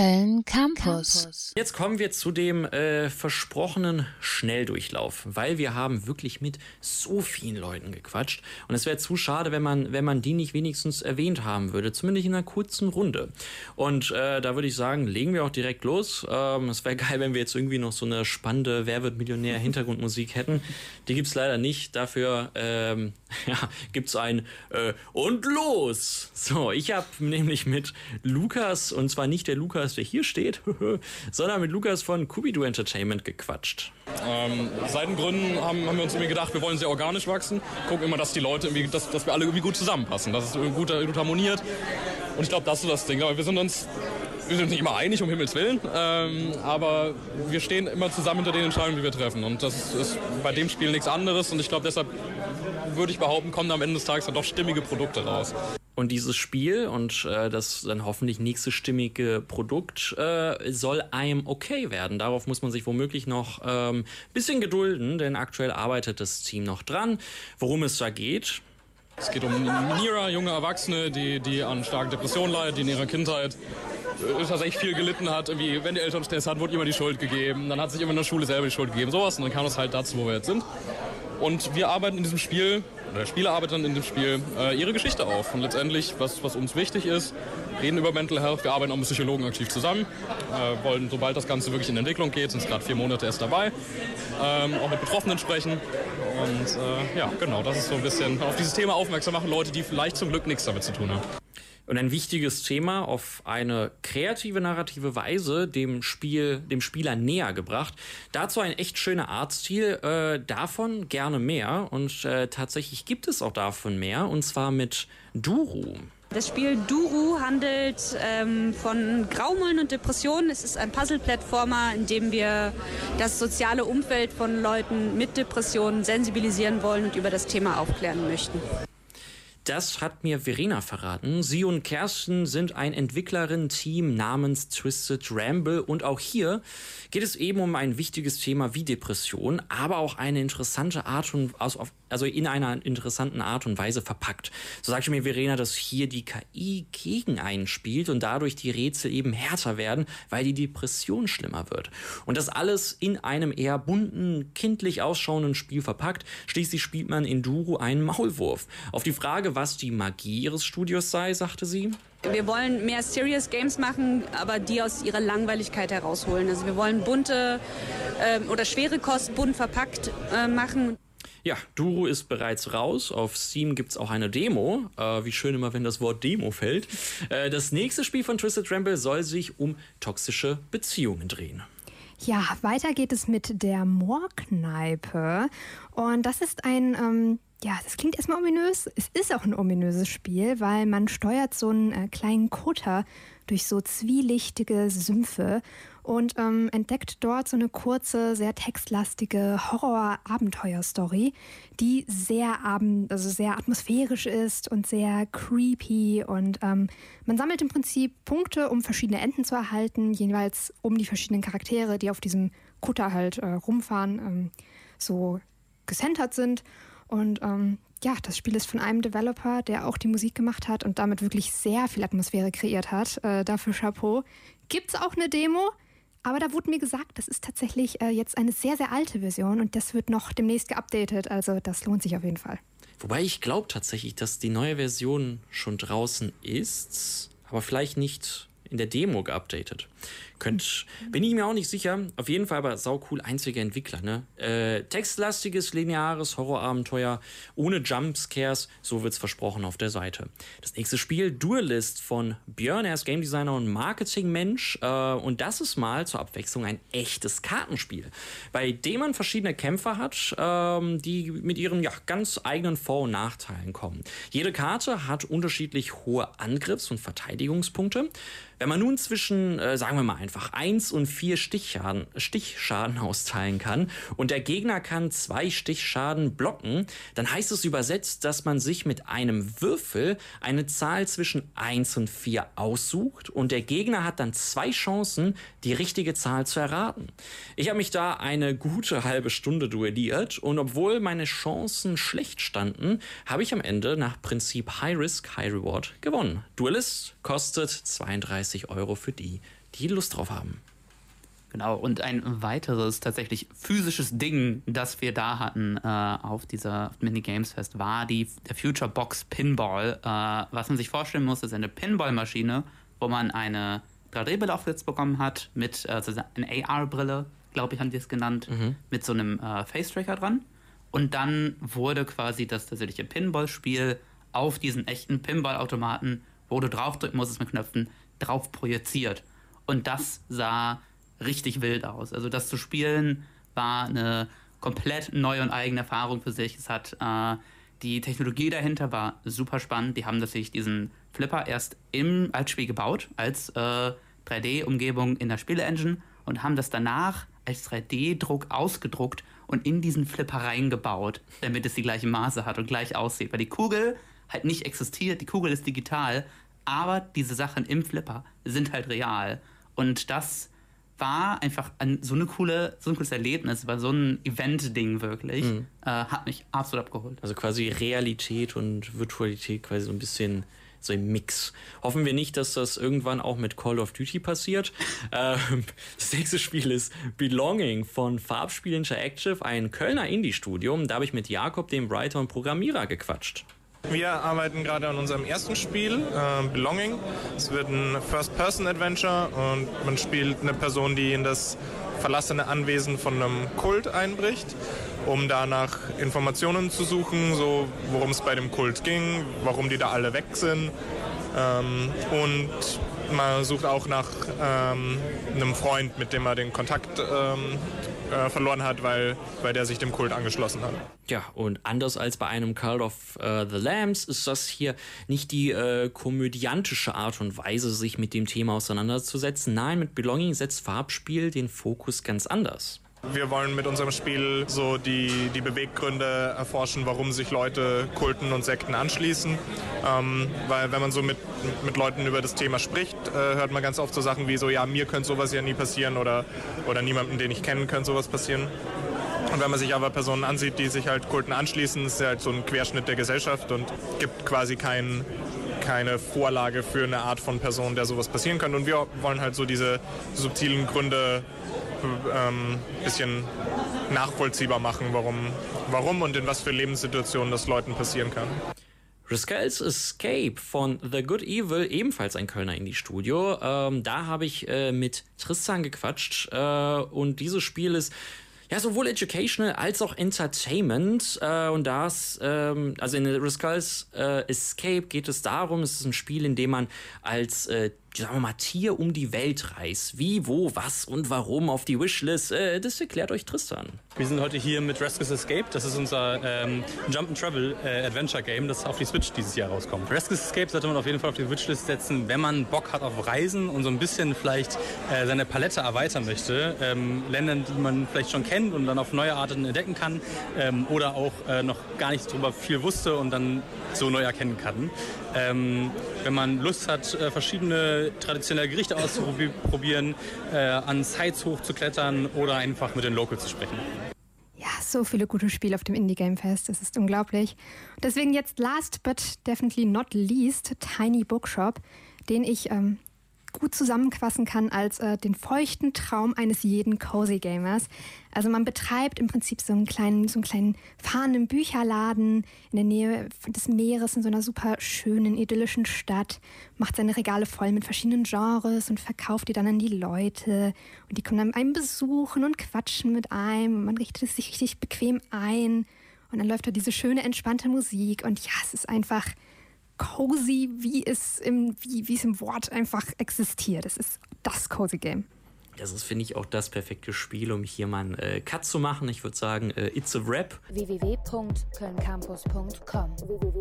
Köln Campus. Jetzt kommen wir zu dem äh, versprochenen Schnelldurchlauf, weil wir haben wirklich mit so vielen Leuten gequatscht und es wäre zu schade, wenn man, wenn man die nicht wenigstens erwähnt haben würde, zumindest in einer kurzen Runde. Und äh, da würde ich sagen, legen wir auch direkt los. Ähm, es wäre geil, wenn wir jetzt irgendwie noch so eine spannende Wer wird Millionär Hintergrundmusik hätten. Die gibt es leider nicht. Dafür ähm, ja, gibt es ein äh, und los. So, ich habe nämlich mit Lukas und zwar nicht der Lukas Lukas, der hier steht, sondern mit Lukas von Kubidu Entertainment gequatscht. Ähm, Seitengründen haben, haben wir uns irgendwie gedacht, wir wollen sehr organisch wachsen. Gucken immer, dass die Leute irgendwie, dass, dass wir alle irgendwie gut zusammenpassen, dass es gut, gut harmoniert. Und ich glaube, das ist so das Ding. Aber wir sind uns wir sind nicht immer einig, um Himmels Willen, ähm, aber wir stehen immer zusammen hinter den Entscheidungen, die wir treffen. Und das ist bei dem Spiel nichts anderes. Und ich glaube, deshalb würde ich behaupten, kommen am Ende des Tages dann doch stimmige Produkte raus. Und dieses Spiel und äh, das dann hoffentlich nächste stimmige Produkt äh, soll einem okay werden. Darauf muss man sich womöglich noch ein ähm, bisschen gedulden, denn aktuell arbeitet das Team noch dran. Worum es da geht, es geht um Nira, junge Erwachsene, die, die an starken Depressionen leidet, die in ihrer Kindheit tatsächlich viel gelitten hat. Irgendwie, wenn die Eltern Stress hatten, wurde immer die Schuld gegeben. Dann hat sich immer in der Schule selber die Schuld gegeben. Sowas. Und dann kam es halt dazu, wo wir jetzt sind. Und wir arbeiten in diesem Spiel, oder der Spieler arbeitet dann in dem Spiel, äh, ihre Geschichte auf. Und letztendlich, was, was uns wichtig ist, reden über Mental Health, wir arbeiten auch mit Psychologen aktiv zusammen, äh, wollen, sobald das Ganze wirklich in Entwicklung geht, sind es gerade vier Monate erst dabei, ähm, auch mit Betroffenen sprechen. Und äh, ja, genau, das ist so ein bisschen auf dieses Thema aufmerksam machen, Leute, die vielleicht zum Glück nichts damit zu tun haben und ein wichtiges Thema auf eine kreative narrative Weise dem Spiel, dem Spieler näher gebracht. Dazu ein echt schöner Artstil, äh, davon gerne mehr und äh, tatsächlich gibt es auch davon mehr und zwar mit Duru. Das Spiel Duru handelt ähm, von Graumullen und Depressionen. Es ist ein Puzzle-Plattformer, in dem wir das soziale Umfeld von Leuten mit Depressionen sensibilisieren wollen und über das Thema aufklären möchten. Das hat mir Verena verraten. Sie und Kerstin sind ein Entwicklerin-Team namens Twisted Ramble und auch hier geht es eben um ein wichtiges Thema wie Depression, aber auch eine interessante Art und also in einer interessanten Art und Weise verpackt. So sagte mir Verena, dass hier die KI gegen einen spielt und dadurch die Rätsel eben härter werden, weil die Depression schlimmer wird. Und das alles in einem eher bunten, kindlich ausschauenden Spiel verpackt. Schließlich spielt man in Duro einen Maulwurf. Auf die Frage, was die Magie ihres Studios sei, sagte sie. Wir wollen mehr Serious Games machen, aber die aus ihrer Langweiligkeit herausholen. Also wir wollen bunte äh, oder schwere Kost bunt verpackt äh, machen. Ja, Duro ist bereits raus. Auf Steam gibt es auch eine Demo. Äh, wie schön immer, wenn das Wort Demo fällt. Äh, das nächste Spiel von Twisted Ramble soll sich um toxische Beziehungen drehen. Ja, weiter geht es mit der Moorkneipe. Und das ist ein ähm, ja, das klingt erstmal ominös. Es ist auch ein ominöses Spiel, weil man steuert so einen äh, kleinen Kutter durch so zwielichtige Sümpfe und ähm, entdeckt dort so eine kurze, sehr textlastige Horror-Abenteuer-Story, die sehr also sehr atmosphärisch ist und sehr creepy. Und ähm, man sammelt im Prinzip Punkte, um verschiedene Enden zu erhalten, jeweils um die verschiedenen Charaktere, die auf diesem Kutter halt äh, rumfahren, ähm, so gecentert sind. Und ähm, ja, das Spiel ist von einem Developer, der auch die Musik gemacht hat und damit wirklich sehr viel Atmosphäre kreiert hat. Äh, dafür Chapeau. Gibt es auch eine Demo? Aber da wurde mir gesagt, das ist tatsächlich äh, jetzt eine sehr, sehr alte Version und das wird noch demnächst geupdatet. Also das lohnt sich auf jeden Fall. Wobei ich glaube tatsächlich, dass die neue Version schon draußen ist, aber vielleicht nicht in der Demo geupdatet. Könnt, bin ich mir auch nicht sicher. Auf jeden Fall aber sau cool, einziger Entwickler. Ne? Äh, textlastiges, lineares Horrorabenteuer ohne Jumpscares, so wird's versprochen auf der Seite. Das nächste Spiel, Duelist von Björn, er ist Game Designer und Marketingmensch. Äh, und das ist mal zur Abwechslung ein echtes Kartenspiel, bei dem man verschiedene Kämpfer hat, ähm, die mit ihren ja, ganz eigenen Vor- und Nachteilen kommen. Jede Karte hat unterschiedlich hohe Angriffs- und Verteidigungspunkte. Wenn man nun zwischen, äh, sagen wir mal, einfach 1 und 4 Stichschaden, Stichschaden austeilen kann und der Gegner kann zwei Stichschaden blocken, dann heißt es übersetzt, dass man sich mit einem Würfel eine Zahl zwischen 1 und 4 aussucht und der Gegner hat dann zwei Chancen, die richtige Zahl zu erraten. Ich habe mich da eine gute halbe Stunde duelliert und obwohl meine Chancen schlecht standen, habe ich am Ende nach Prinzip High Risk, High Reward gewonnen. Duelist kostet 32 Euro für die, die Lust drauf haben. Genau, und ein weiteres tatsächlich physisches Ding, das wir da hatten äh, auf dieser Minigames Fest, war die, der Future Box Pinball. Äh, was man sich vorstellen muss, ist eine Pinballmaschine, wo man eine 3D-Brille aufgesetzt bekommen hat, mit äh, also eine AR-Brille, glaube ich, haben die es genannt, mhm. mit so einem äh, Face-Tracker dran. Und dann wurde quasi das tatsächliche Pinball-Spiel auf diesen echten Pinball-Automaten, wo du draufdrücken musstest mit Knöpfen, drauf projiziert. Und das sah richtig wild aus. Also das zu spielen war eine komplett neue und eigene Erfahrung für sich. Es hat äh, die Technologie dahinter war super spannend. Die haben sich diesen Flipper erst im als Spiel gebaut, als äh, 3D-Umgebung in der Spiele-Engine und haben das danach als 3D-Druck ausgedruckt und in diesen Flipper reingebaut, damit es die gleichen Maße hat und gleich aussieht. Weil die Kugel halt nicht existiert, die Kugel ist digital, aber diese Sachen im Flipper sind halt real. Und das war einfach ein, so, eine coole, so ein cooles Erlebnis, war so ein Event-Ding wirklich. Mhm. Äh, hat mich absolut abgeholt. Also quasi Realität und Virtualität quasi so ein bisschen so im Mix. Hoffen wir nicht, dass das irgendwann auch mit Call of Duty passiert. Ähm, das nächste Spiel ist Belonging von Farbspiel Interactive, ein Kölner Indie-Studio. Da habe ich mit Jakob, dem Writer und Programmierer, gequatscht. Wir arbeiten gerade an unserem ersten Spiel, äh, Belonging. Es wird ein First-Person-Adventure und man spielt eine Person, die in das verlassene Anwesen von einem Kult einbricht, um danach Informationen zu suchen, so worum es bei dem Kult ging, warum die da alle weg sind. Ähm, und man sucht auch nach ähm, einem Freund, mit dem man den Kontakt ähm, äh, verloren hat, weil, weil der sich dem Kult angeschlossen hat. Ja, und anders als bei einem Cult of uh, the Lambs ist das hier nicht die äh, komödiantische Art und Weise, sich mit dem Thema auseinanderzusetzen. Nein, mit Belonging setzt Farbspiel den Fokus ganz anders. Wir wollen mit unserem Spiel so die, die Beweggründe erforschen, warum sich Leute Kulten und Sekten anschließen. Ähm, weil wenn man so mit, mit Leuten über das Thema spricht, äh, hört man ganz oft so Sachen wie so, ja, mir könnte sowas ja nie passieren oder, oder niemandem, den ich kenne, könnte sowas passieren. Und wenn man sich aber Personen ansieht, die sich halt Kulten anschließen, ist ja halt so ein Querschnitt der Gesellschaft und gibt quasi keinen keine Vorlage für eine Art von Person, der sowas passieren könnte. Und wir wollen halt so diese subtilen Gründe ähm, bisschen nachvollziehbar machen, warum, warum und in was für Lebenssituationen das Leuten passieren kann. Riscals Escape von The Good Evil, ebenfalls ein Kölner Indie-Studio. Ähm, da habe ich äh, mit Tristan gequatscht äh, und dieses Spiel ist ja, sowohl educational als auch Entertainment. Äh, und das, ähm, also in Riscals äh, Escape geht es darum, es ist ein Spiel, in dem man als äh, sagen wir mal, Tier um die Welt reist. Wie, wo, was und warum auf die Wishlist, äh, das erklärt euch Tristan. Wir sind heute hier mit Rescue's Escape. Das ist unser ähm, Jump-and-Travel äh, Adventure Game, das auf die Switch dieses Jahr rauskommt. Rescue's Escape sollte man auf jeden Fall auf die Wishlist setzen, wenn man Bock hat auf Reisen und so ein bisschen vielleicht äh, seine Palette erweitern möchte. Ähm, Ländern, die man vielleicht schon kennt und dann auf neue Arten entdecken kann ähm, oder auch äh, noch gar nicht darüber viel wusste und dann so neu erkennen kann. Ähm, wenn man Lust hat, äh, verschiedene traditionelle Gerichte auszuprobieren, äh, an Sites hochzuklettern oder einfach mit den Locals zu sprechen. Ja, so viele gute Spiele auf dem Indie Game Fest, das ist unglaublich. deswegen jetzt last but definitely not least Tiny Bookshop, den ich ähm, gut zusammenfassen kann als äh, den feuchten Traum eines jeden Cozy Gamers. Also man betreibt im Prinzip so einen kleinen, so einen kleinen fahrenden Bücherladen in der Nähe des Meeres in so einer super schönen, idyllischen Stadt, macht seine Regale voll mit verschiedenen Genres und verkauft die dann an die Leute. Und die kommen dann einem besuchen und quatschen mit einem. Und man richtet es sich richtig bequem ein. Und dann läuft da diese schöne, entspannte Musik. Und ja, es ist einfach cozy, wie es im, wie, wie es im Wort einfach existiert. Es ist das Cozy Game. Das ist, finde ich, auch das perfekte Spiel, um hier mal einen äh, Cut zu machen. Ich würde sagen, äh, it's a rap. www.kölncampus.com www